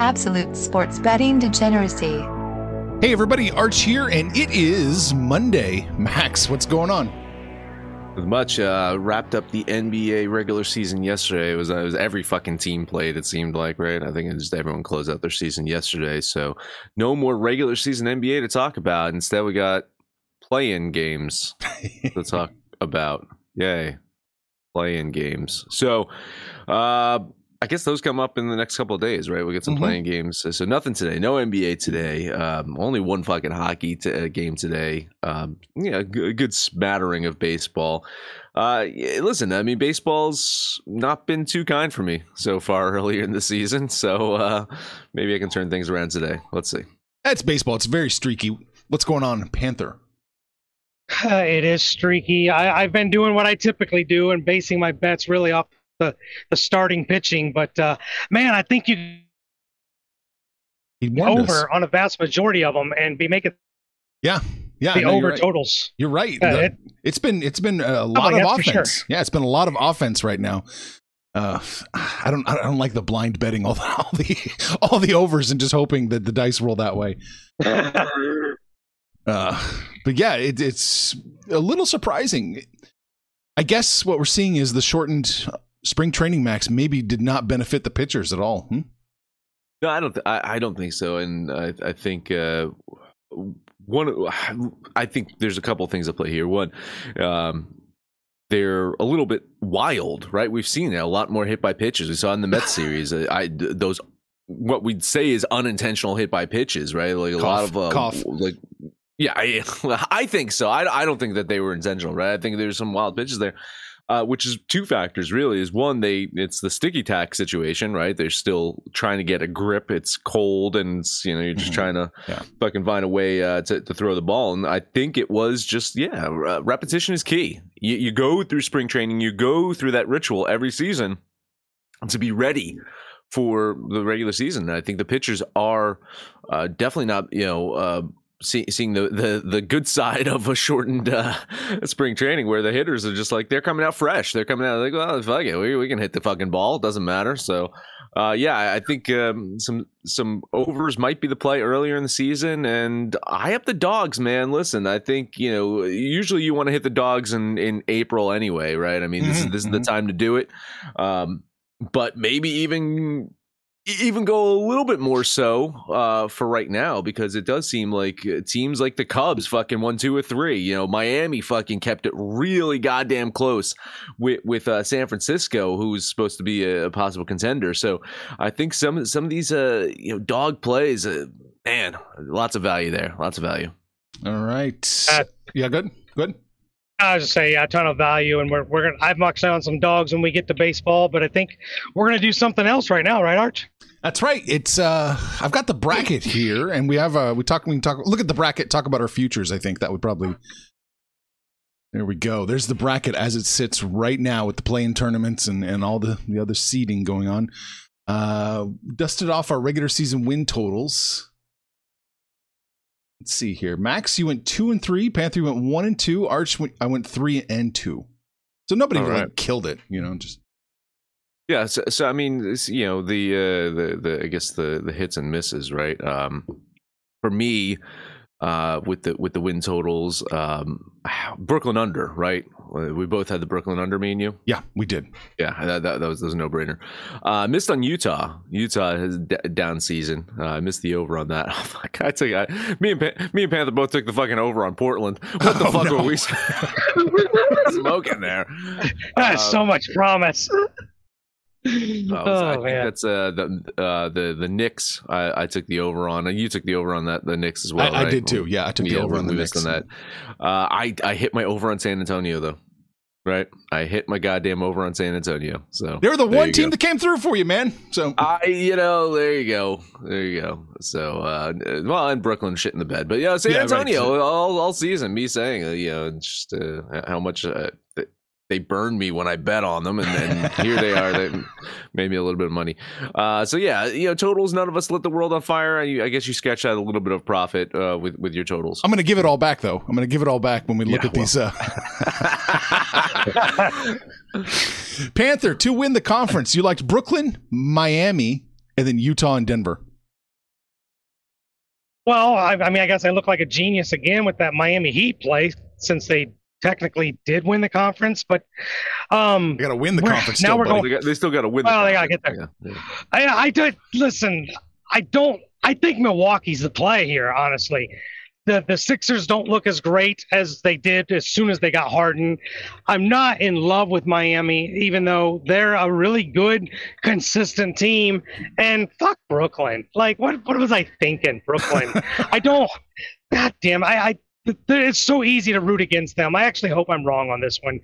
Absolute sports betting degeneracy. Hey everybody, Arch here, and it is Monday. Max, what's going on? Much uh, wrapped up the NBA regular season yesterday. It was, it was every fucking team played. It seemed like right. I think it just everyone closed out their season yesterday. So no more regular season NBA to talk about. Instead, we got play-in games to talk about. Yay, play-in games. So uh, I guess those come up in the next couple of days, right? We get some Mhm. playing games. So nothing today. No NBA today. Um, only one fucking hockey t- uh, game today. Um, yeah, a g- a good smattering of baseball. Uh, yeah, listen, I mean, baseball's not been too kind for me so far earlier in the season. So uh, maybe I can turn things around today. Let's see. That's baseball. It's very streaky. What's going on, Panther? it is streaky. I, I've been doing what I typically do and basing my bets really off the, the starting pitching. But uh, man, I think you over us. on a vast majority of them and be making Yeah, yeah. the no, you're over right. totals. You're right. Yeah, The- it- it's been it's been a lot yeah, of for sure. offense. Yeah, it's been a lot of offense right now. Uh, I don't I don't like the blind betting all the all the, all the overs and just hoping that the dice roll that way. Uh, but yeah, it, it's a little surprising. I guess what we're seeing is the shortened spring training max maybe did not benefit the pitchers at all. Hmm? No, I don't. Th- I, I don't think so. And I, I think uh, one. I think there's a couple of things at play here. One, um, they're a little bit wild, right? We've seen that a lot more hit by pitches. We saw in the Mets series. uh, I those what we'd say is unintentional hit by pitches, right? Like a lot of uh, cough. like. Yeah, I, I think so. I, I don't think that they were intentional, right? I think there's some wild pitches there uh, which is two factors really is one they it's the sticky tack situation right? They're still trying to get a grip. It's cold and it's, you know you're just Mhm. trying to Yeah. fucking find a way uh, to, to throw the ball. And i think it was just yeah uh, repetition is key. You, you go through spring training you go through that ritual every season to be ready for the regular season. And i think the pitchers are uh, definitely not you know uh, see, seeing the, the the good side of a shortened uh, spring training where the hitters are just like they're coming out fresh. They're coming out like, well, fuck it, we, we can hit the fucking ball. It doesn't matter. So, uh, yeah, I- think um, some some overs might be the play earlier in the season, and I up the dogs, man. Listen, I think you know usually you want to hit the dogs in in April anyway, right? I mean, this is Mhm, this is the mhm. time to do it. Um, but maybe even even go a little bit more so uh, for right now because it does seem like uh, teams like the Cubs fucking one, two, or three. You know, Miami fucking kept it really goddamn close with with uh, San Francisco, who's supposed to be a, a possible contender. So I think some some of these uh, you know dog plays, uh, man, lots of value there, lots of value. All right. Uh, yeah, good. Good. I was just say yeah, a ton of value, and we're we're gonna. I've marked down some dogs when we get to baseball, but I think we're gonna do something else right now, right, Arch? That's right. It's uh I've got the bracket here and we have uh we talk we can talk look at the bracket, talk about our futures. I think that would probably There we go. There's the bracket as it sits right now with the playing tournaments and, and all the, the other seeding going on. Uh dusted off our regular season win totals. Let's see here. Max, you went two and three. Panther you went one and two. Arch, went, I went three and two. So nobody really right. killed it, you know. Just Yeah, so, so I mean, it's, you know, the uh, the the I guess the the hits and misses, right? Um, for me, uh, with the with the win totals, um, Brooklyn under, right? We both had the Brooklyn under, me and you. Yeah, we did. Yeah, that, that, that was, that was a no brainer. Uh, missed on Utah. Utah has d- down season. Uh, I missed the over on that. Oh God, I took I, me and pa- me and Panther both took the fucking over on Portland. What the Oh, fuck no. were we smoking there? That's Uh, so much promise. Oh, so I think man. that's uh, the uh, the the Knicks. I, I took the over on. and You took the over on that the Knicks as well. I, I did too. Yeah, I took the over on the we Knicks. on that. Uh, I I hit my over on San Antonio though. Right, I hit my goddamn over on San Antonio. So they're the one team go. that came through for you, man. So I, you know, there you go, there you go. So, uh, well, and Brooklyn shit in the bed, but yeah, San Yeah, right. Antonio all all season. Me saying, uh, you know, just uh, how much uh, th- they burned me when I bet on them, and then here they are. They made me a little bit of money. Uh, so yeah, you know, totals. None of us lit the world on fire. I, I guess you sketched out a little bit of profit uh, with with your totals. I'm going to give it all back, though. I'm going to give it all back when we look Yeah, at these. Uh... Panther to win the conference. You liked Brooklyn, Miami, and then Utah and Denver. Well, I, I mean, I guess I look like a genius again with that Miami Heat play since they technically did win the conference. But um, You got to win the We're- conference. now still, we're buddy. going- they, got, they still got to win. Well, the they gotta conference. Yeah, yeah. I, I did listen. I don't. I think Milwaukee's the play here. Honestly, the the Sixers don't look as great as they did as soon as they got Harden. I'm not in love with Miami, even though they're a really good, consistent team. And fuck Brooklyn. Like, what what was I thinking, Brooklyn? I don't. God damn. I. I th- th- it's so easy to root against them. I actually hope I'm wrong on this one.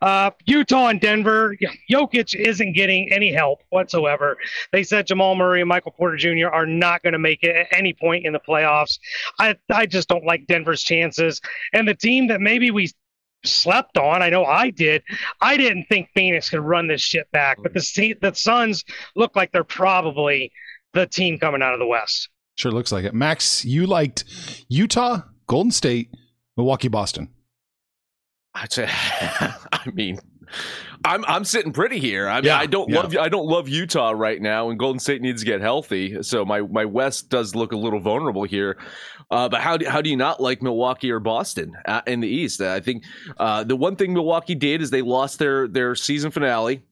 Uh, Utah and Denver, Jokic isn't getting any help whatsoever. They said Jamal Murray and Michael Porter Jr. are not going to make it at any point in the playoffs. I I just don't like Denver's chances. And the team that maybe we slept on, I know I did. I didn't think Phoenix could run this shit back, but the the Suns look like they're probably the team coming out of the West. Sure looks like it. Max, you liked Utah, Golden State, Milwaukee, Boston. I'd say, I mean, I'm I'm sitting pretty here. I mean, Yeah, I don't yeah. love I don't love Utah right now, and Golden State needs to get healthy. So my my West does look a little vulnerable here. Uh, but how do how do you not like Milwaukee or Boston uh, in the East? I think uh, the one thing Milwaukee did is they lost their their season finale.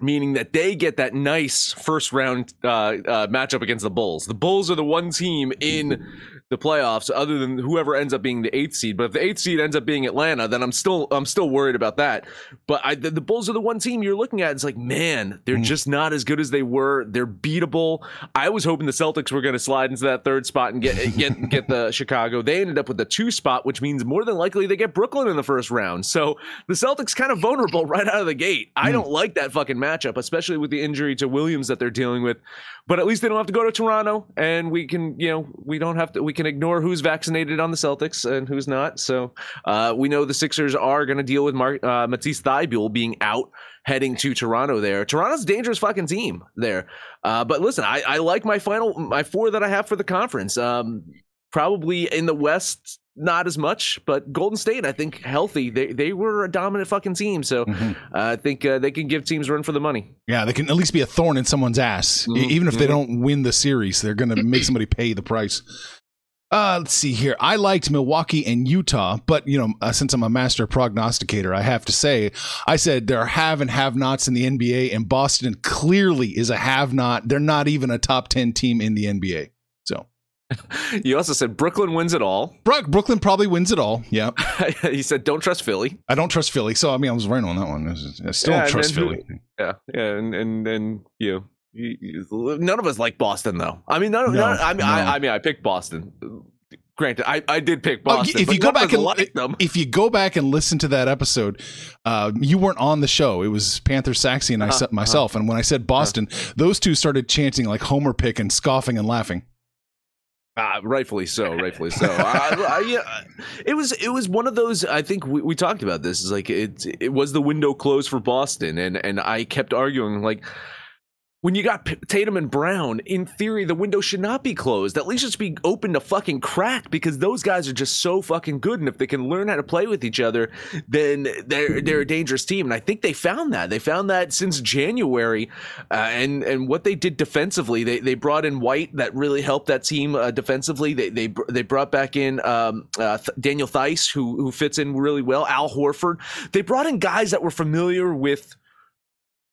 Meaning that they get that nice first round uh, uh, matchup against the Bulls. The Bulls are the one team in the playoffs, other than whoever ends up being the eighth seed. But if the eighth seed ends up being Atlanta, then I'm still I'm still worried about that. But I, the, the Bulls are the one team you're looking at. It's like, man, they're just not as good as they were. They're beatable. I was hoping the Celtics were going to slide into that third spot and get get get the Chicago. They ended up with the two spot, which means more than likely they get Brooklyn in the first round. So the Celtics kind of vulnerable right out of the gate. I don't like that fucking matchup, especially with the injury to Williams that they're dealing with. But at least they don't have to go to Toronto, and we can, you know, we don't have to. We can ignore who's vaccinated on the Celtics and who's not. So uh, we know the Sixers are going to deal with Mar- uh, Matisse Thybulle being out heading to Toronto. There, Toronto's dangerous fucking team there. Uh, but listen, I, I like my final my four that I have for the conference. Um, probably in the West, not as much, but Golden State, I think, healthy. They they were a dominant fucking team, so uh, I think uh, they can give teams run for the money. Yeah, they can at least be a thorn in someone's ass. Mhm, Even if they mhm. don't win the series, they're going to make somebody pay the price. Uh, let's see here. I liked Milwaukee and Utah, but you know, uh, since I'm a master prognosticator, I have to say, I said there are have and have nots in the NBA, and Boston clearly is a have not. They're not even a top 10 team in the NBA. You also said Brooklyn wins it all. Brook, Brooklyn probably wins it all. Yeah. he said don't trust Philly. I don't trust Philly. So, I mean, I was right on that one. I still Yeah, don't trust then who- Philly. Yeah, yeah, and and and you. know, you- you- None of us like Boston, though. I mean, none, No, none, I mean, no. I, I mean, I picked Boston. Granted, I, I did pick Oh, Boston. if you go back and like them. if you go back and listen to that episode, uh, you weren't on the show. It was Panther Saxy and I Uh-huh, said myself. And when I said Boston, those two started chanting like Homer pick and scoffing and laughing. Ah, rightfully so, rightfully so. Yeah, it was it was one of those. I think we, we talked about this. Is like it it was the window closed for Boston, and and I kept arguing like when you got Tatum and Brown, in theory, the window should not be closed. At least it's be open to fucking crack because those guys are just so fucking good. And if they can learn how to play with each other, then they're they're a dangerous team. And I think they found that. They found that since January, uh, and and what they did defensively, they they brought in White that really helped that team uh, defensively. They they they brought back in um, uh, Daniel Theis, who who fits in really well. Al Horford. They brought in guys that were familiar with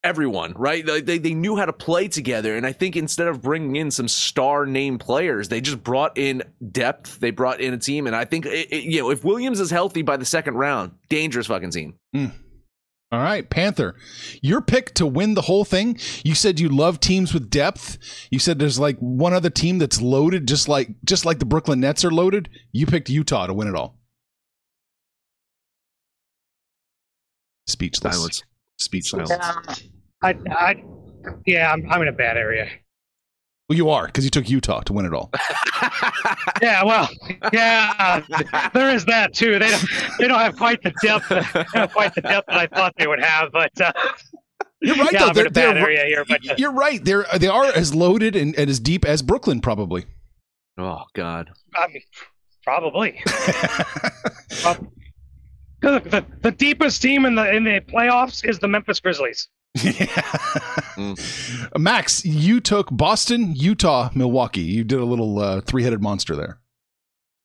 everyone, right? They, they knew how to play together. And I think instead of bringing in some star name players, they just brought in depth. They brought in a team. And I think, it, it, you know, if Williams is healthy by the second round, dangerous fucking team. Mm. All right, Panther, your pick to win the whole thing. You said you love teams with depth. You said there's like one other team that's loaded, just like just like the Brooklyn Nets are loaded. You picked Utah to win it all. Speechless. Silence. Speechless. Yeah, I, I, yeah, I'm, I'm in a bad area. Well, you are because you took Utah to win it all. Yeah, well, yeah, there is that too. They don't, they don't have quite the depth, they quite the depth that I thought they would have. But uh, You're right, yeah, though. They're, a bad they're- area here. But uh, you're right. They're they are as loaded and, and as deep as Brooklyn, probably. oh, God. I mean, probably. The, the, the deepest team in the in the playoffs is the Memphis Grizzlies. Yeah, Max, you took Boston, Utah, Milwaukee. You did a little uh, three-headed monster there.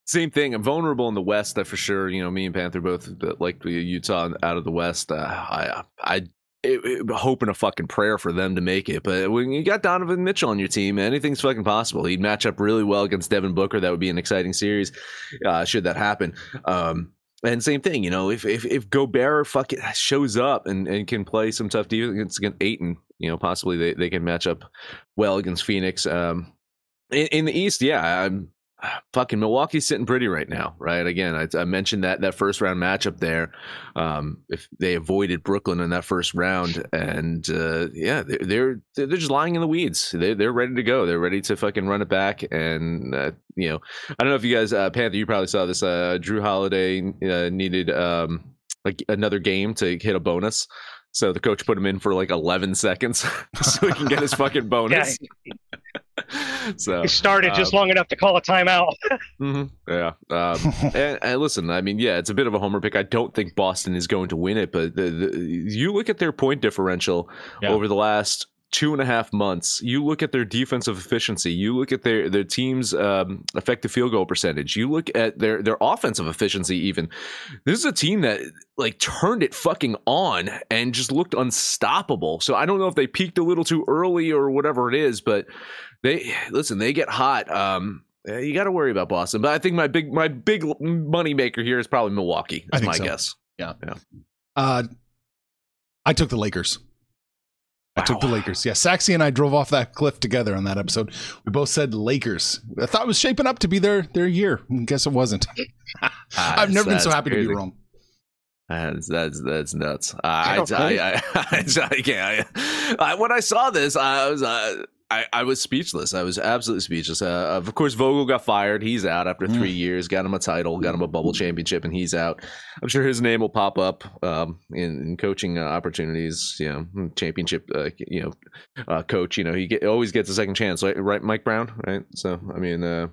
Same thing. I'm vulnerable in the West, that for sure. You know, me and Panther both uh, like Utah out of the West. Uh, I, I, it, it, hoping a fucking prayer for them to make it. But when you got Donovan Mitchell on your team, anything's fucking possible. He'd match up really well against Devin Booker. That would be an exciting series, uh, should that happen. Um, and same thing, you know, if if if Gobert fucking shows up and, and can play some tough defense against Ayton, you know, possibly they, they can match up well against Phoenix. Um, in, in the East, yeah, I'm fucking Milwaukee's sitting pretty right now, right? Again, I, I mentioned that that first round matchup there. Um, if they avoided Brooklyn in that first round, and uh, yeah, they're, they're they're just lying in the weeds. They're they're ready to go. They're ready to fucking run it back. And uh, you know, I don't know if you guys, uh, Panther, you probably saw this. Uh, Jrue Holiday uh, needed um, like another game to hit a bonus. So the coach put him in for like 11 seconds so he can get his fucking bonus. so He started just um, long enough to call a timeout. Mhm, Yeah. Um, and, and listen, I mean, yeah, it's a bit of a homer pick. I don't think Boston is going to win it, but the, the, you look at their point differential Yeah. over the last two and a half months. You look at their defensive efficiency. You look at their their team's um, effective field goal percentage. You look at their their offensive efficiency. Even this is a team that like turned it fucking on and just looked unstoppable. So I don't know if they peaked a little too early or whatever it is, but they listen. They get hot. Um, you got to worry about Boston, but I think my big my big money maker here is probably Milwaukee. I Is think my so. guess. Uh, I took the Lakers. I took the Lakers. Yeah, Saxy and I drove off that cliff together on that episode. We both said Lakers. I thought it was shaping up to be their their year. Guess it wasn't. I've never been so happy to be wrong. That's that's that's nuts. Uh, I. I, I, I, I can't. I, I, when I saw this, I was uh, I, I was speechless. I was absolutely speechless. Uh, of course, Vogel got fired. He's out after three years. Got him a title. Got him a bubble championship, and he's out. I'm sure his name will pop up um, in, in coaching uh, opportunities. You know, championship. Uh, you know, uh, coach. You know, he get, always gets a second chance. Right, right, Mike Brown. Right. So I mean.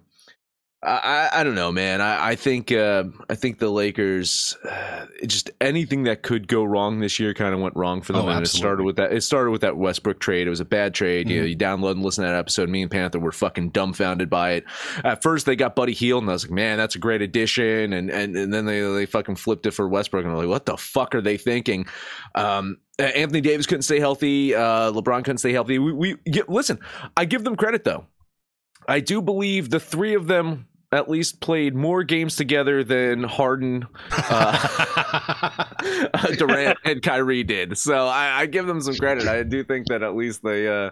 I, I don't know, man. I, I think uh, I think the Lakers, uh, just anything that could go wrong this year kind of went wrong for them, Oh, and it started with that. It started with that Westbrook trade. It was a bad trade. You know, you download and listen to that episode. Me and Panther were fucking dumbfounded by it. At first, they got Buddy Hield, and I was like, man, that's a great addition. And and and then they they fucking flipped it for Westbrook, and I'm like, what the fuck are they thinking? Um, Anthony Davis couldn't stay healthy. Uh, LeBron couldn't stay healthy. We, we yeah, listen. I give them credit though. I do believe the three of them at least played more games together than Harden, uh, Durant, and Kyrie did. So I, I give them some credit. I do think that at least they. Uh,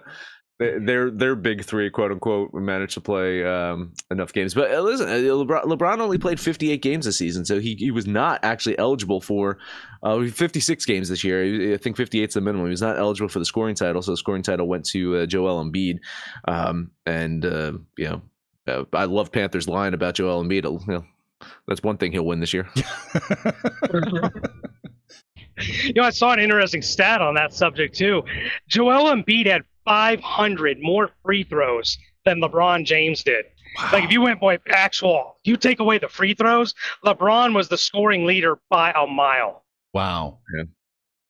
their their big three, quote unquote, managed to play um, enough games. But uh, listen, uh, LeBron, LeBron only played 58 games this season, so he, he was not actually eligible for uh, 56 games this year. I think 58 is the minimum. He was not eligible for the scoring title, so the scoring title went to uh, Joel Embiid. Um, and uh, you know, uh, I love Panthers' line about Joel Embiid. You know, that's one thing he'll win this year. You know, I saw an interesting stat on that subject too. Joel Embiid had 500 more free throws than LeBron James did. Like if you went by actual, you take away the free throws, LeBron was the scoring leader by a mile. Wow.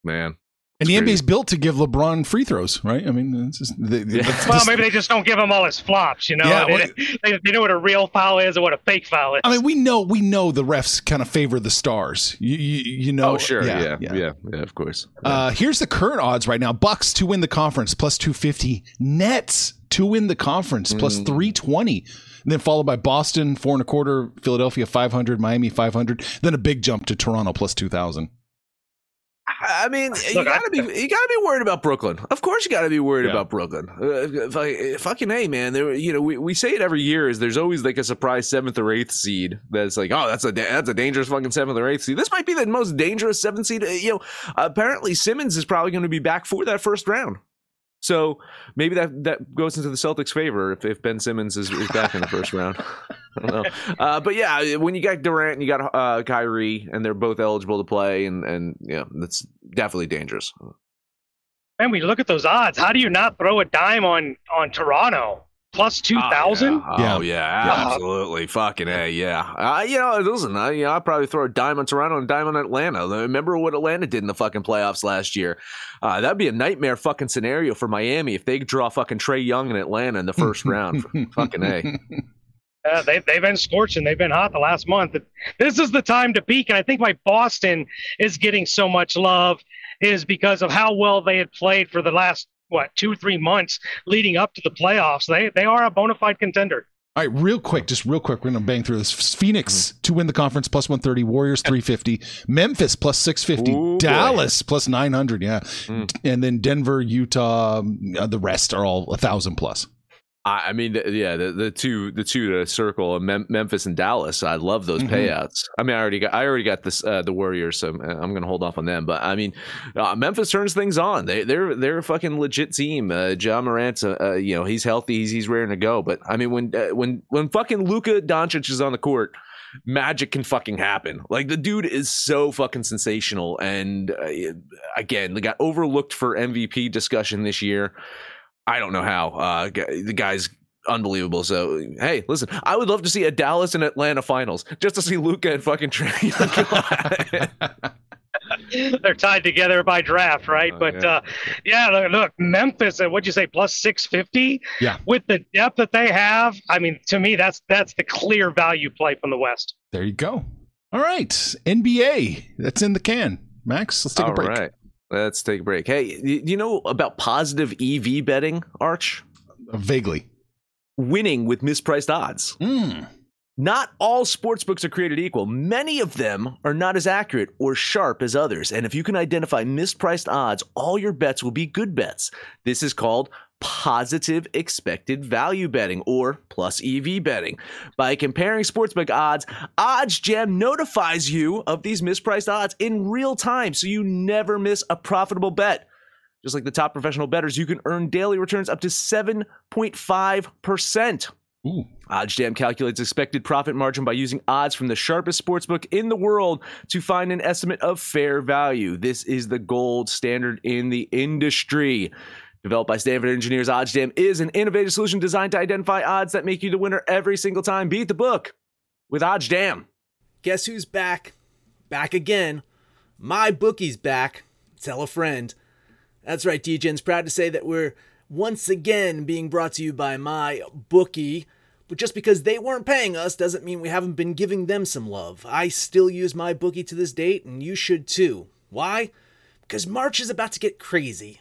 Man. And the It's NBA's built to give LeBron free throws, right? I mean, it's just, they, Yeah. Well, maybe they just don't give him all his flops, you know. Yeah, they, well- they, they know what a real foul is and what a fake foul is. I mean, we know we know the refs kind of favor the stars. You you, you know. oh, sure. Yeah. Yeah. Yeah. of course. Uh, here's the current odds right now: Bucks to win the conference plus two fifty, Nets to win the conference plus Mm. three twenty, and then followed by Boston four and a quarter, Philadelphia five hundred, Miami five hundred, then a big jump to Toronto plus two thousand. I mean, you Look, I- gotta be you gotta be worried about Brooklyn. Of course, you gotta be worried Yeah. about Brooklyn. Uh, fucking hey, man. There, you know, we, we say it every year. Is there's always like a surprise seventh or eighth seed that's like, oh, that's a that's a dangerous fucking seventh or eighth seed. This might be the most dangerous seventh seed. Uh, You know, apparently Simmons is probably going to be back for that first round. So maybe that that goes into the Celtics' favor if, if Ben Simmons is, is back in the first round. I don't know. Uh, but yeah, when you got Durant and you got uh, Kyrie, and they're both eligible to play, and and yeah, that's definitely dangerous. Man, we look at those odds. How do you not throw a dime on on Toronto plus two thousand? Oh, Yeah. yeah, oh, yeah, Yeah. absolutely, fucking a, yeah. Uh, you know, listen, I, you know, I'd probably throw a dime on Toronto and a dime on Atlanta. Remember what Atlanta did in the fucking playoffs last year? Uh, that'd be a nightmare fucking scenario for Miami if they draw fucking Trae Young in Atlanta in the first round. fucking a. Uh, they, they've been scorching. They've been hot the last month. This is the time to peak. And I think why Boston is getting so much love is because of how well they had played for the last, what, two, three months leading up to the playoffs. They, they are a bona fide contender. All right, real quick, just real quick, we're gonna bang through this. Phoenix to win the conference plus one thirty, Warriors three fifty, Memphis plus six fifty, Ooh, boy. Dallas plus nine hundred, yeah, Mm. and then Denver, Utah, uh, the rest are all a thousand plus. I I mean, the- yeah, the, the two, the two to circle, Mem- Memphis and Dallas. I love those Mhm. payouts. I mean, I already got, I already got this, uh, the Warriors, so I'm, I'm going to hold off on them. But I mean, uh, Memphis turns things on. They, they're, they're a fucking legit team. Uh, John Morant, uh, uh, you know, he's healthy, he's, he's raring to go. But I mean, when, uh, when, when fucking Luka Doncic is on the court. Magic can fucking happen. Like the dude is so fucking sensational, and uh, again, they got overlooked for MVP discussion this year. I don't know how. Uh, the guy's unbelievable. So hey, listen, I would love to see a Dallas and Atlanta finals just to see Luka and fucking Trae. They're tied together by draft, right? Oh, but yeah. uh, yeah, look, look Memphis. Uh, what'd you say? Plus six fifty. Yeah. With the depth that they have, I mean, to me, that's that's the clear value play from the West. There you go. All right, NBA, that's in the can. Max, let's take All a break. right, let's take a break. Hey, do you know about positive EV betting, Arch? Vaguely. Winning with mispriced odds. Mm. Not all sportsbooks are created equal. Many of them are not as accurate or sharp as others. And if you can identify mispriced odds, all your bets will be good bets. This is called positive expected value betting or plus EV betting. By comparing sportsbook odds, OddsJam notifies you of these mispriced odds in real time so you never miss a profitable bet. Just like the top professional bettors, you can earn daily returns up to 7.5%. Ooh. OddsJam calculates expected profit margin by using odds from the sharpest sportsbook in the world to find an estimate of fair value. This is the gold standard in the industry. Developed by Stanford engineers, OddsJam is an innovative solution designed to identify odds that make you the winner every single time. Beat the book with OddsJam. Guess who's back? Back again. MyBookie's back. Tell a friend. That's right, DJ's proud to say that we're once again being brought to you by my bookie. But just because they weren't paying us doesn't mean we haven't been giving them some love. I still use MyBookie to this date, and you should too. Why? Because March is about to get crazy,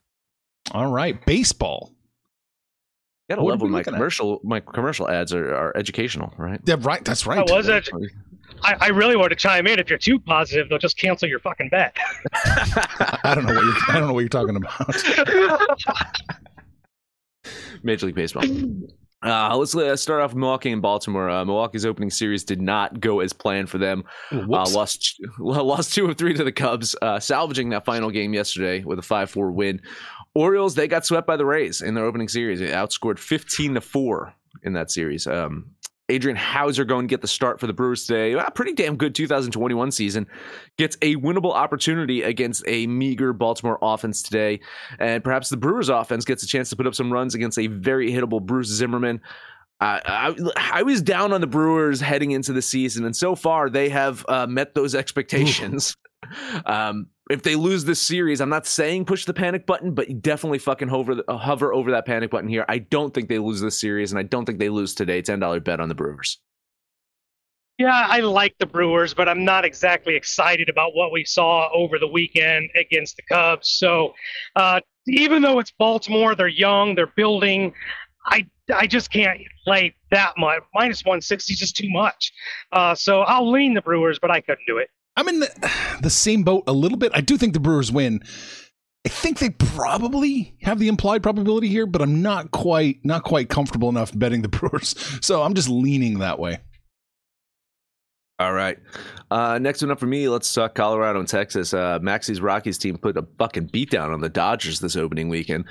All right, baseball. You gotta What love when my looking at? commercial my commercial ads are, are educational, right? Yeah, right. That's right. How was it? I, I really want to chime in. If you're too positive, they'll just cancel your fucking bet. I don't know what you're. I don't know what you're talking about. Major League Baseball. Uh, let's uh, start off with Milwaukee and Baltimore. Uh, Milwaukee's opening series did not go as planned for them. Uh, Whoops. lost lost two of three to the Cubs, uh, salvaging that final game yesterday with a five four win. Orioles they got swept by the Rays in their opening series. They outscored fifteen to four in that series. Um, Adrian Houser going to get the start for the Brewers today. A pretty damn good 2021 season. Gets a winnable opportunity against a meager Baltimore offense today. And perhaps the Brewers offense gets a chance to put up some runs against a very hittable Bruce Zimmerman. Uh, I, I was down on the Brewers heading into the season, and so far they have uh, met those expectations. um, if they lose this series, I'm not saying push the panic button, but definitely fucking hover uh, hover over that panic button here. I don't think they lose this series, and I don't think they lose today. Ten dollar bet on the Brewers. Yeah, I like the Brewers, but I'm not exactly excited about what we saw over the weekend against the Cubs. So, uh, even though it's Baltimore, they're young, they're building. I I just can't play that much. Minus 160 is just too much. Uh, so I'll lean the Brewers, but I couldn't do it. I'm in the, the same boat a little bit. I do think the Brewers win. I think they probably have the implied probability here, but I'm not quite not quite comfortable enough betting the Brewers. So I'm just leaning that way. All right. Uh, next one up for me, let's talk Colorado and Texas. Uh, Maxi's Rockies team put a fucking beatdown on the Dodgers this opening weekend,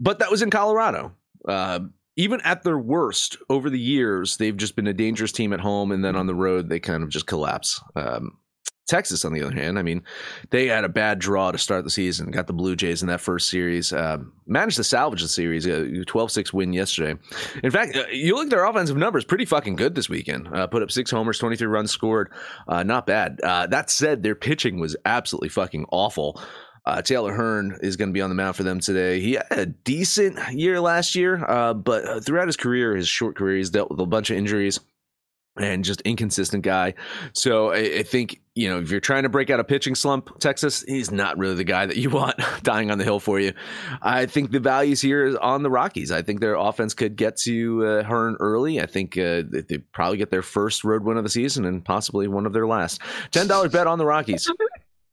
but that was in Colorado. Uh, even at their worst over the years, they've just been a dangerous team at home, and then on the road, they kind of just collapse. Um, Texas, on the other hand, I mean, they had a bad draw to start the season. Got the Blue Jays in that first series. Uh, managed to salvage the series. A 12-6 win yesterday. In fact, uh, you look at their offensive numbers, pretty fucking good this weekend. Uh, put up six homers, 23 runs scored. Uh, not bad. Uh, that said, their pitching was absolutely fucking awful. Uh, Taylor Hearn is going to be on the mound for them today. He had a decent year last year, uh, but uh, throughout his career, his short career, he's dealt with a bunch of injuries and just inconsistent guy. So I, I think you know if you're trying to break out a pitching slump, Texas, he's not really the guy that you want dying on the hill for you. I think the values here is on the Rockies. I think their offense could get to uh, Hearn early. I think uh, they probably get their first road win of the season and possibly one of their last. Ten dollars bet on the Rockies.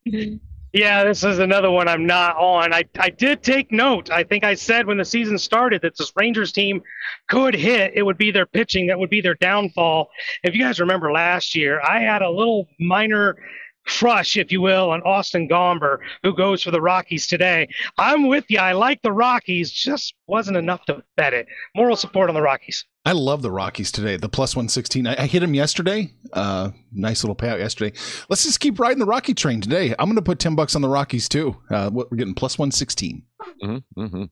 Yeah, this is another one I'm not on. I, I did take note. I think I said when the season started that this Rangers team could hit. It would be their pitching that would be their downfall. If you guys remember last year, I had a little minor crush, if you will, on Austin Gomber, who goes for the Rockies today. I'm with you. I like the Rockies, just wasn't enough to bet it. Moral support on the Rockies. I love the Rockies today. The plus 116. I, I hit them yesterday. Uh, nice little payout yesterday. Let's just keep riding the Rocky train today. I'm going to put 10 bucks on the Rockies too. Uh, what we're getting plus 116. Mm-hmm, mm-hmm.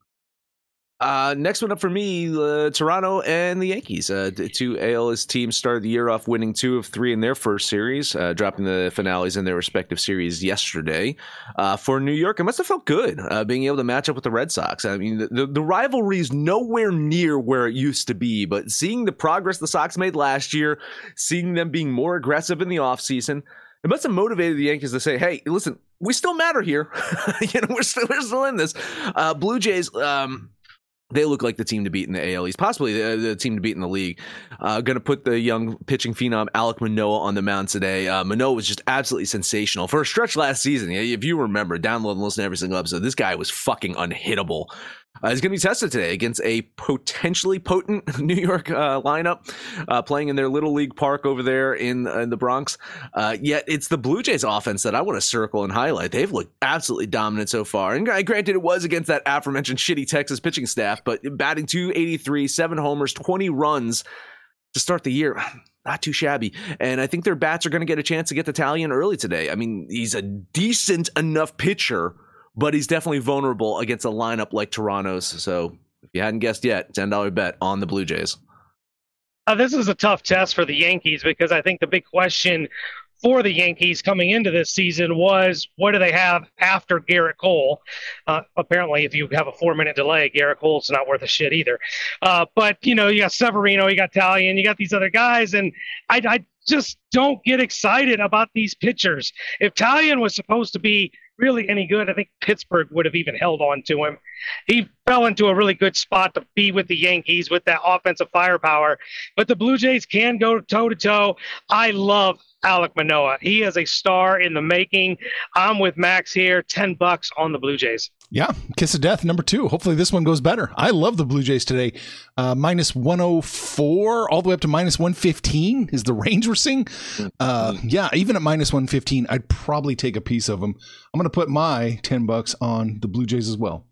Uh, next one up for me, uh, Toronto and the Yankees. Uh, two ALS teams started the year off winning two of three in their first series, uh, dropping the finales in their respective series yesterday. Uh, for New York, it must have felt good uh, being able to match up with the Red Sox. I mean, the, the, rivalry is nowhere near where it used to be, but seeing the progress the Sox made last year, seeing them being more aggressive in the offseason, it must have motivated the Yankees to say, "Hey, listen, we still matter here. you know, we're still we're still in this." Blue Jays. Um, they look like the team to beat in the AL East, possibly the, the team to beat in the league. Uh, going to put the young pitching phenom Alek Manoah on the mound today. Uh, Manoah was just absolutely sensational for a stretch last season. If you remember, download and listen to every single episode. This guy was fucking unhittable. Uh, he's going to be tested today against a potentially potent New York uh, lineup uh, playing in their little league park over there in, in the Bronx. Uh, yet it's the Blue Jays offense that I want to circle and highlight. They've looked absolutely dominant so far. And granted, it was against that aforementioned shitty Texas pitching staff, but batting 283, seven homers, 20 runs to start the year. Not too shabby. And I think their bats are going to get a chance to get the Taillon early today. I mean, he's a decent enough pitcher but he's definitely vulnerable against a lineup like Toronto's. So if you hadn't guessed yet, $10 bet on the Blue Jays. Uh, this is a tough test for the Yankees because I think the big question for the Yankees coming into this season was what do they have after Gerrit Cole? Uh, apparently, if you have a four minute delay, Gerrit Cole's not worth a shit either. Uh, but, you know, you got Severino, you got Taillon, you got these other guys, and I, I just don't get excited about these pitchers. If Taillon was supposed to be really any good. I think Pittsburgh would have even held on to him. He fell into a really good spot to be with the Yankees with that offensive firepower. But the Blue Jays can go toe to toe. I love Alek Manoah. He is a star in the making. I'm with Max here. 10 bucks on the Blue Jays. Yeah, kiss of death number two. Hopefully this one goes better. I love the Blue Jays today. Uh, minus 104 all the way up to minus 115 is the range we're seeing. Uh, yeah, even at minus 115, I'd probably take a piece of them. I'm going to put my 10 bucks on the Blue Jays as well.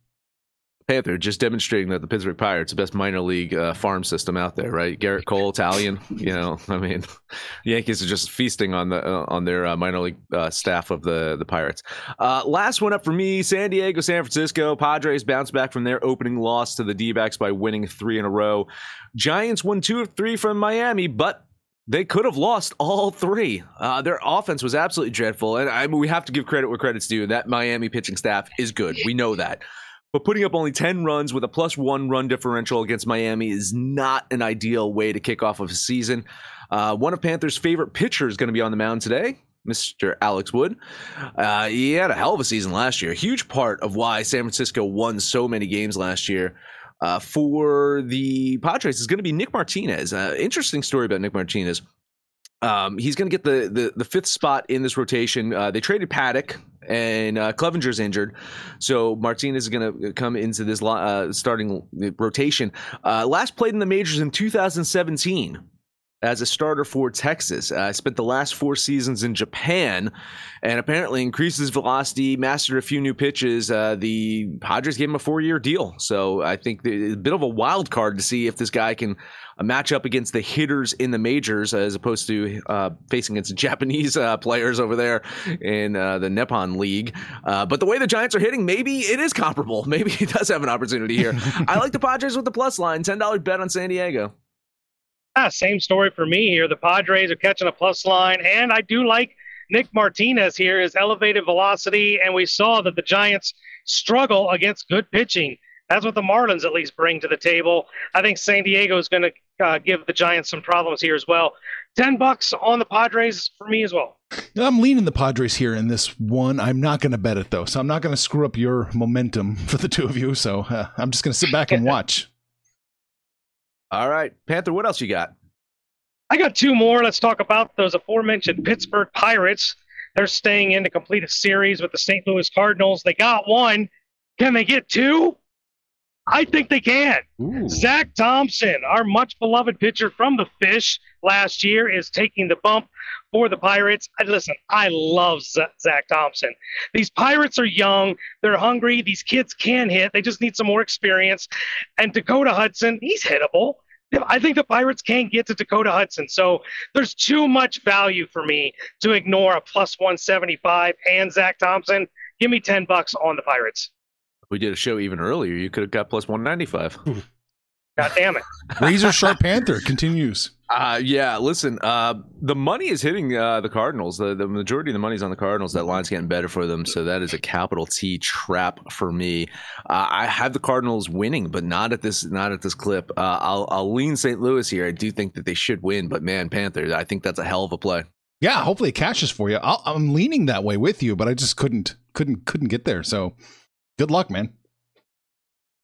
Panther just demonstrating that the Pittsburgh Pirates, the best minor league uh, farm system out there, right? Gerrit Cole, Italian. You know, I mean, Yankees are just feasting on the uh, on their uh, minor league uh, staff of the the Pirates. Uh, last one up for me: San Diego, San Francisco. Padres bounce back from their opening loss to the D-backs by winning three in a row. Giants won two of three from Miami, but they could have lost all three. Uh, their offense was absolutely dreadful, and I mean, we have to give credit where credit's due. That Miami pitching staff is good. We know that. But putting up only 10 runs with a plus one run differential against Miami is not an ideal way to kick off of a season. Uh, one of Panthers' favorite pitchers is going to be on the mound today. Mr. Alex Wood. Uh, he had a hell of a season last year. A huge part of why San Francisco won so many games last year. Uh, for the Padres is going to be Nick Martinez. Uh, interesting story about Nick Martinez. Um, he's going to get the, the, the fifth spot in this rotation. Uh, they traded Paddack, and uh, Clevenger's injured, so Martinez is going to come into this uh, starting rotation. Uh, last played in the majors in 2017 as a starter for Texas. Uh, spent the last four seasons in Japan and apparently increased his velocity, mastered a few new pitches. Uh, the Padres gave him a four year deal. So I think it's a bit of a wild card to see if this guy can uh, match up against the hitters in the majors as opposed to uh, facing against Japanese uh, players over there in uh, the Nippon League. Uh, but the way the Giants are hitting, maybe it is comparable. Maybe he does have an opportunity here. I like the Padres with the plus line, $10 bet on San Diego. Same story for me here. The Padres are catching a plus line, and I do like Nick Martinez here, his elevated velocity, and we saw that the Giants struggle against good pitching. That's what the Marlins at least bring to the table. I think San Diego is going to uh, give the Giants some problems here as well. 10 bucks on the Padres for me as well. I'm leaning the Padres here in this one. I'm not going to bet it though. So I'm not going to screw up your momentum for the two of you. So uh, I'm just going to sit back and watch. All right, Panther, what else you got? I got two more. Let's talk about those aforementioned Pittsburgh Pirates. They're staying in to complete a series with the St. Louis Cardinals. They got one. Can they get two? I think they can. Ooh. Zach Thompson, our much beloved pitcher from the Fish last year, is taking the bump for the Pirates. I, listen, I love Zach Thompson. These Pirates are young, they're hungry. These kids can hit. They just need some more experience. And Dakota Hudson, he's hittable. I think the Pirates can't get to Dakota Hudson. So there's too much value for me to ignore a plus 175 and Zach Thompson. Give me 10 bucks on the Pirates. We did a show even earlier. You could have got plus 195. God damn it. Razor Sharp Panther continues. Uh, yeah, listen, uh, the money is hitting uh, the Cardinals. The, the majority of the money is on the Cardinals. That line's getting better for them. So that is a capital T trap for me. Uh, I have the Cardinals winning, but not at this not at this clip. Uh, I'll, I'll lean St. Louis here. I do think that they should win, but man, Panthers, I think that's a hell of a play. Yeah, hopefully it cashes for you. i I'm leaning that way with you, but I just couldn't couldn't couldn't get there. So good luck, man.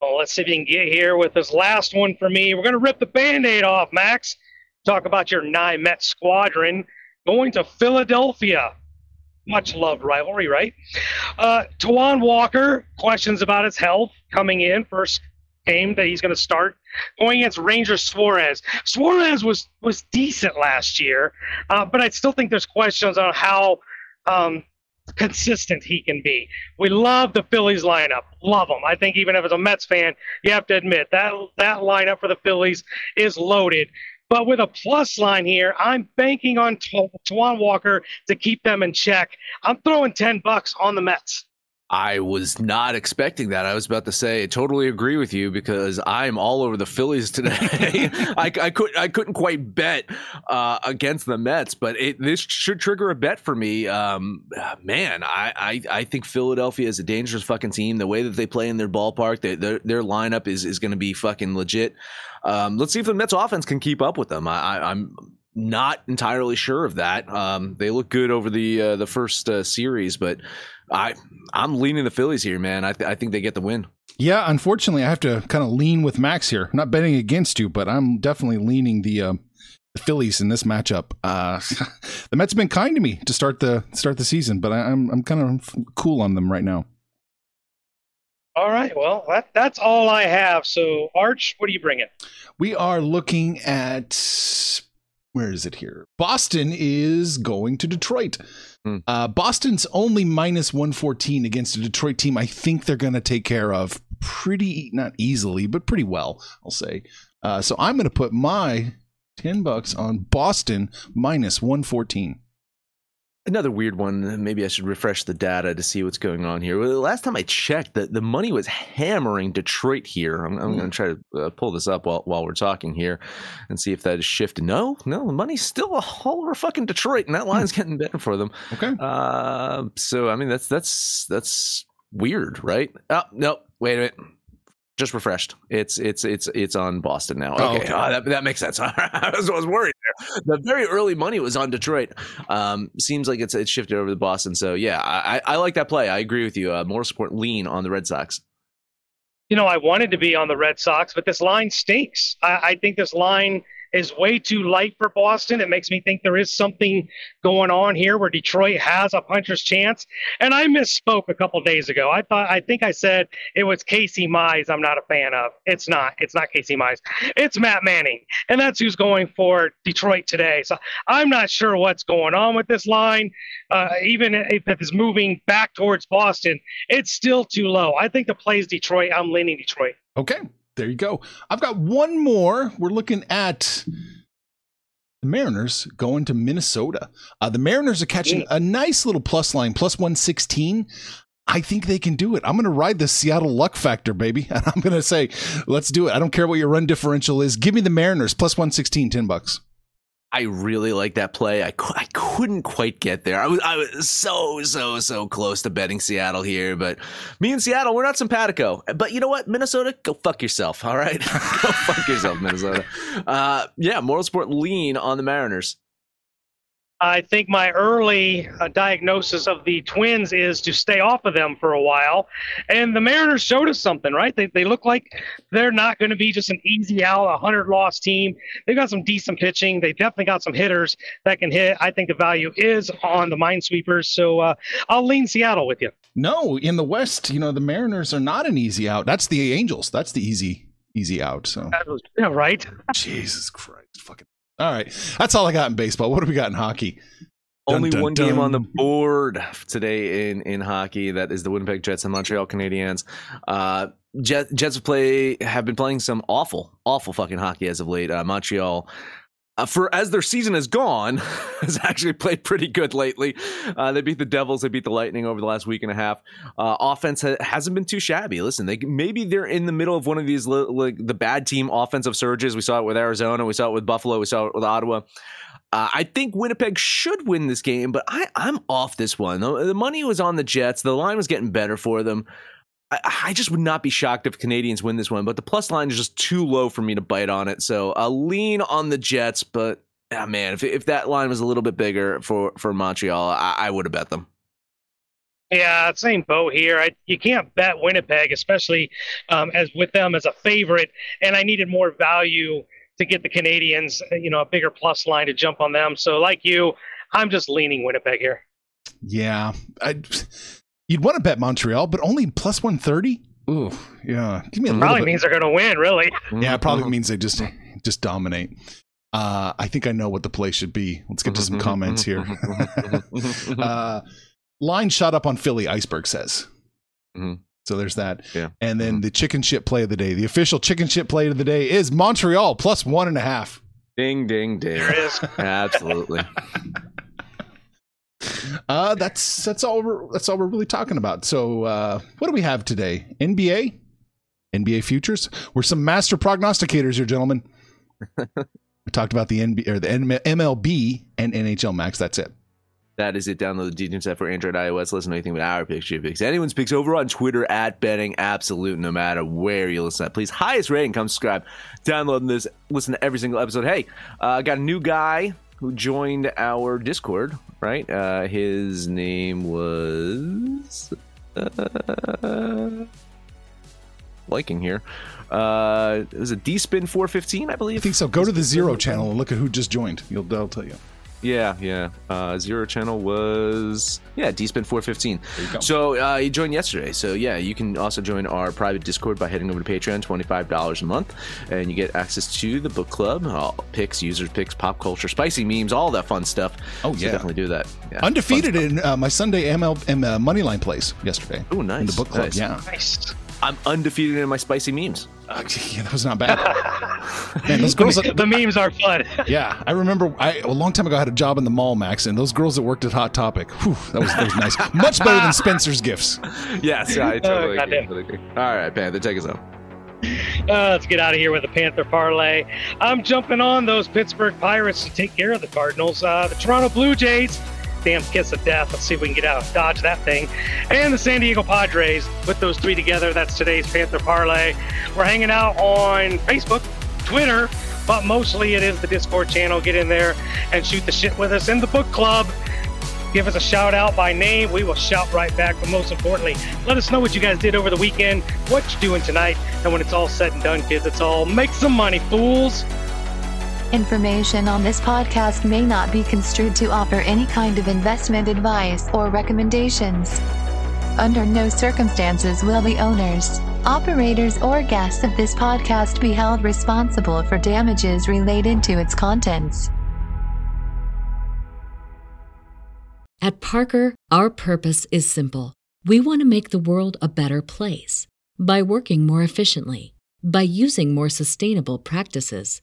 Well, let's see if you can get here with this last one for me. We're going to rip the band aid off, Max. Talk about your nine Met squadron going to Philadelphia. Much loved rivalry, right? Uh, Taijuan Walker, questions about his health coming in. First game that he's going to start going against Ranger Suarez. Suarez was was decent last year, uh, but I still think there's questions on how um, consistent he can be. We love the Phillies lineup, love them. I think even if as a Mets fan, you have to admit that that lineup for the Phillies is loaded. But with a plus line here, I'm banking on Taijuan Walker to keep them in check. I'm throwing 10 bucks on the Mets. I was not expecting that. I was about to say, I totally agree with you because I'm all over the Phillies today. I, I could I couldn't quite bet uh, against the Mets, but it, this should trigger a bet for me. Um, man, I, I, I think Philadelphia is a dangerous fucking team. The way that they play in their ballpark, they, their their lineup is is going to be fucking legit. Um, let's see if the Mets offense can keep up with them. I, I'm not entirely sure of that. Um, they look good over the uh, the first uh, series, but I I'm leaning the Phillies here, man. I th- I think they get the win. Yeah, unfortunately, I have to kind of lean with Max here. I'm not betting against you, but I'm definitely leaning the, uh, the Phillies in this matchup. Uh, the Mets have been kind to me to start the start the season, but I, I'm I'm kind of cool on them right now. All right, well that that's all I have. So Arch, what are you bringing? We are looking at where is it here? Boston is going to Detroit. Mm. Uh, Boston's only minus 114 against a Detroit team I think they're going to take care of pretty, not easily, but pretty well, I'll say. Uh, so I'm going to put my 10 bucks on Boston minus 114. Another weird one. Maybe I should refresh the data to see what's going on here. Well, the last time I checked, the, the money was hammering Detroit here. I'm, I'm mm. going to try to uh, pull this up while, while we're talking here and see if that is shifted. No, no, the money's still all over fucking Detroit, and that line's mm. getting better for them. Okay. Uh, so I mean, that's that's that's weird, right? Oh no, wait a minute just refreshed. It's it's it's it's on Boston now. Oh, okay, oh, okay. Oh, that, that makes sense. I, was, I was worried there. The very early money was on Detroit. Um, seems like it's it's shifted over to Boston. So yeah, I, I like that play. I agree with you. Uh, more support lean on the Red Sox. You know, I wanted to be on the Red Sox, but this line stinks. I, I think this line is way too light for Boston. It makes me think there is something going on here where Detroit has a puncher's chance. And I misspoke a couple days ago. I thought I think I said it was Casey Mize. I'm not a fan of. It's not. It's not Casey Mize. It's Matt Manning, and that's who's going for Detroit today. So I'm not sure what's going on with this line. Uh, even if it's moving back towards Boston, it's still too low. I think the plays Detroit. I'm leaning Detroit. Okay there you go. I've got one more. We're looking at the Mariners going to Minnesota. Uh, the Mariners are catching a nice little plus line, plus 116. I think they can do it. I'm going to ride the Seattle luck factor, baby. And I'm going to say, let's do it. I don't care what your run differential is. Give me the Mariners, plus 116, 10 bucks. I really like that play. I, I couldn't quite get there. I was I was so so so close to betting Seattle here, but me and Seattle we're not simpatico. But you know what, Minnesota, go fuck yourself. All right, go fuck yourself, Minnesota. Uh, yeah, moral support lean on the Mariners. I think my early uh, diagnosis of the Twins is to stay off of them for a while. And the Mariners showed us something, right? They, they look like they're not going to be just an easy out, 100 loss team. They've got some decent pitching. They definitely got some hitters that can hit. I think the value is on the Minesweepers. So uh, I'll lean Seattle with you. No, in the West, you know, the Mariners are not an easy out. That's the Angels. That's the easy, easy out. So, yeah, right. Jesus Christ. Fucking all right. That's all I got in baseball. What do we got in hockey? Dun, Only dun, one dun. game on the board today in, in hockey. That is the Winnipeg Jets and Montreal Canadiens. Uh, Jet, Jets play have been playing some awful, awful fucking hockey as of late. Uh, Montreal uh, for as their season has gone, has actually played pretty good lately. Uh, they beat the Devils, they beat the Lightning over the last week and a half. Uh, offense ha- hasn't been too shabby. Listen, they maybe they're in the middle of one of these li- like the bad team offensive surges. We saw it with Arizona, we saw it with Buffalo, we saw it with Ottawa. Uh, I think Winnipeg should win this game, but I, I'm off this one. The, the money was on the Jets. The line was getting better for them. I, I, just would not be shocked if Canadiens win this one, but the plus line is just too low for me to bite on it. So I'll lean on the Jets, but oh man, if if that line was a little bit bigger for for Montreal, I, I would have bet them. Yeah, same boat here. I, you can't bet Winnipeg, especially um, as with them as a favorite. And I needed more value to get the Canadiens, uh, you know, a bigger plus line to jump on them. So, like you, I'm just leaning Winnipeg here. Yeah, I, you'd want to bet Montreal, but only plus one thirty. Ooh, yeah. Give me a Probably means they're going to win, really. Yeah, it probably means they just just dominate. Uh, I think I know what the play should be. Let's get to some comments here. uh, line shot up on Philly. Iceberg says. Mhm. So there's that. Yeah. And then the chicken shit play of the day. The official chicken shit play of the day is Montreal plus one and a half. Ding, ding, ding. There it is. Absolutely. Uh, that's that's all we're that's all we're really talking about. So uh, what do we have today? NBA, NBA futures. We're some master prognosticators here, gentlemen. we talked about the NBA or the MLB and NHL Max. That's it. That is it. Download the DJs app for Android, iOS. Listen to anything but our picks, your picks. Anyone's picks over on Twitter at betting absolute, no matter where you listen. at. Please, highest rating, come subscribe, download this, listen to every single episode. Hey, I uh, got a new guy who joined our Discord. Right, uh, his name was uh, liking here. Uh, it was a D Spin 415, I believe. I think so. Go to the Zero channel and look at who just joined. You'll they'll tell you. Yeah, yeah. Uh, zero channel was yeah, DSpin four fifteen. So uh, you joined yesterday. So yeah, you can also join our private Discord by heading over to Patreon, twenty five dollars a month, and you get access to the book club, all picks, users picks, pop culture, spicy memes, all that fun stuff. Oh, So yeah. definitely do that. Yeah, Undefeated in uh, my Sunday ML M, uh, moneyline plays yesterday. Oh nice. In the book club. nice. Yeah. Nice. I'm undefeated in my spicy memes. Uh, yeah, that was not bad. Man, those girls. the, the memes are fun. Yeah, I remember I, a long time ago I had a job in the mall, Max, and those girls that worked at Hot Topic, whew, that was that was nice. Much better than Spencer's gifts. Yes, I totally, goddamn. agree, totally agree. All right, Panther, take us home. Uh, let's get out of here with the Panther parlay. I'm jumping on those Pittsburgh Pirates to take care of the Cardinals. Uh, the Toronto Blue Jays, damn kiss of death. Let's see if we can get out, dodge that thing. And the San Diego Padres. Put those three together. That's today's Panther parlay. We're hanging out on Facebook, Twitter, but mostly it is the Discord channel. Get in there and shoot the shit with us in the book club. Give us a shout out by name. We will shout right back. But most importantly, let us know what you guys did over the weekend, what you're doing tonight. And when it's all said and done, kids, it's all make some money, fools. Information on this podcast may not be construed to offer any kind of investment advice or recommendations. Under no circumstances will the owners, operators, or guests of this podcast be held responsible for damages related to its contents. At Parker, our purpose is simple. We want to make the world a better place by working more efficiently, by using more sustainable practices,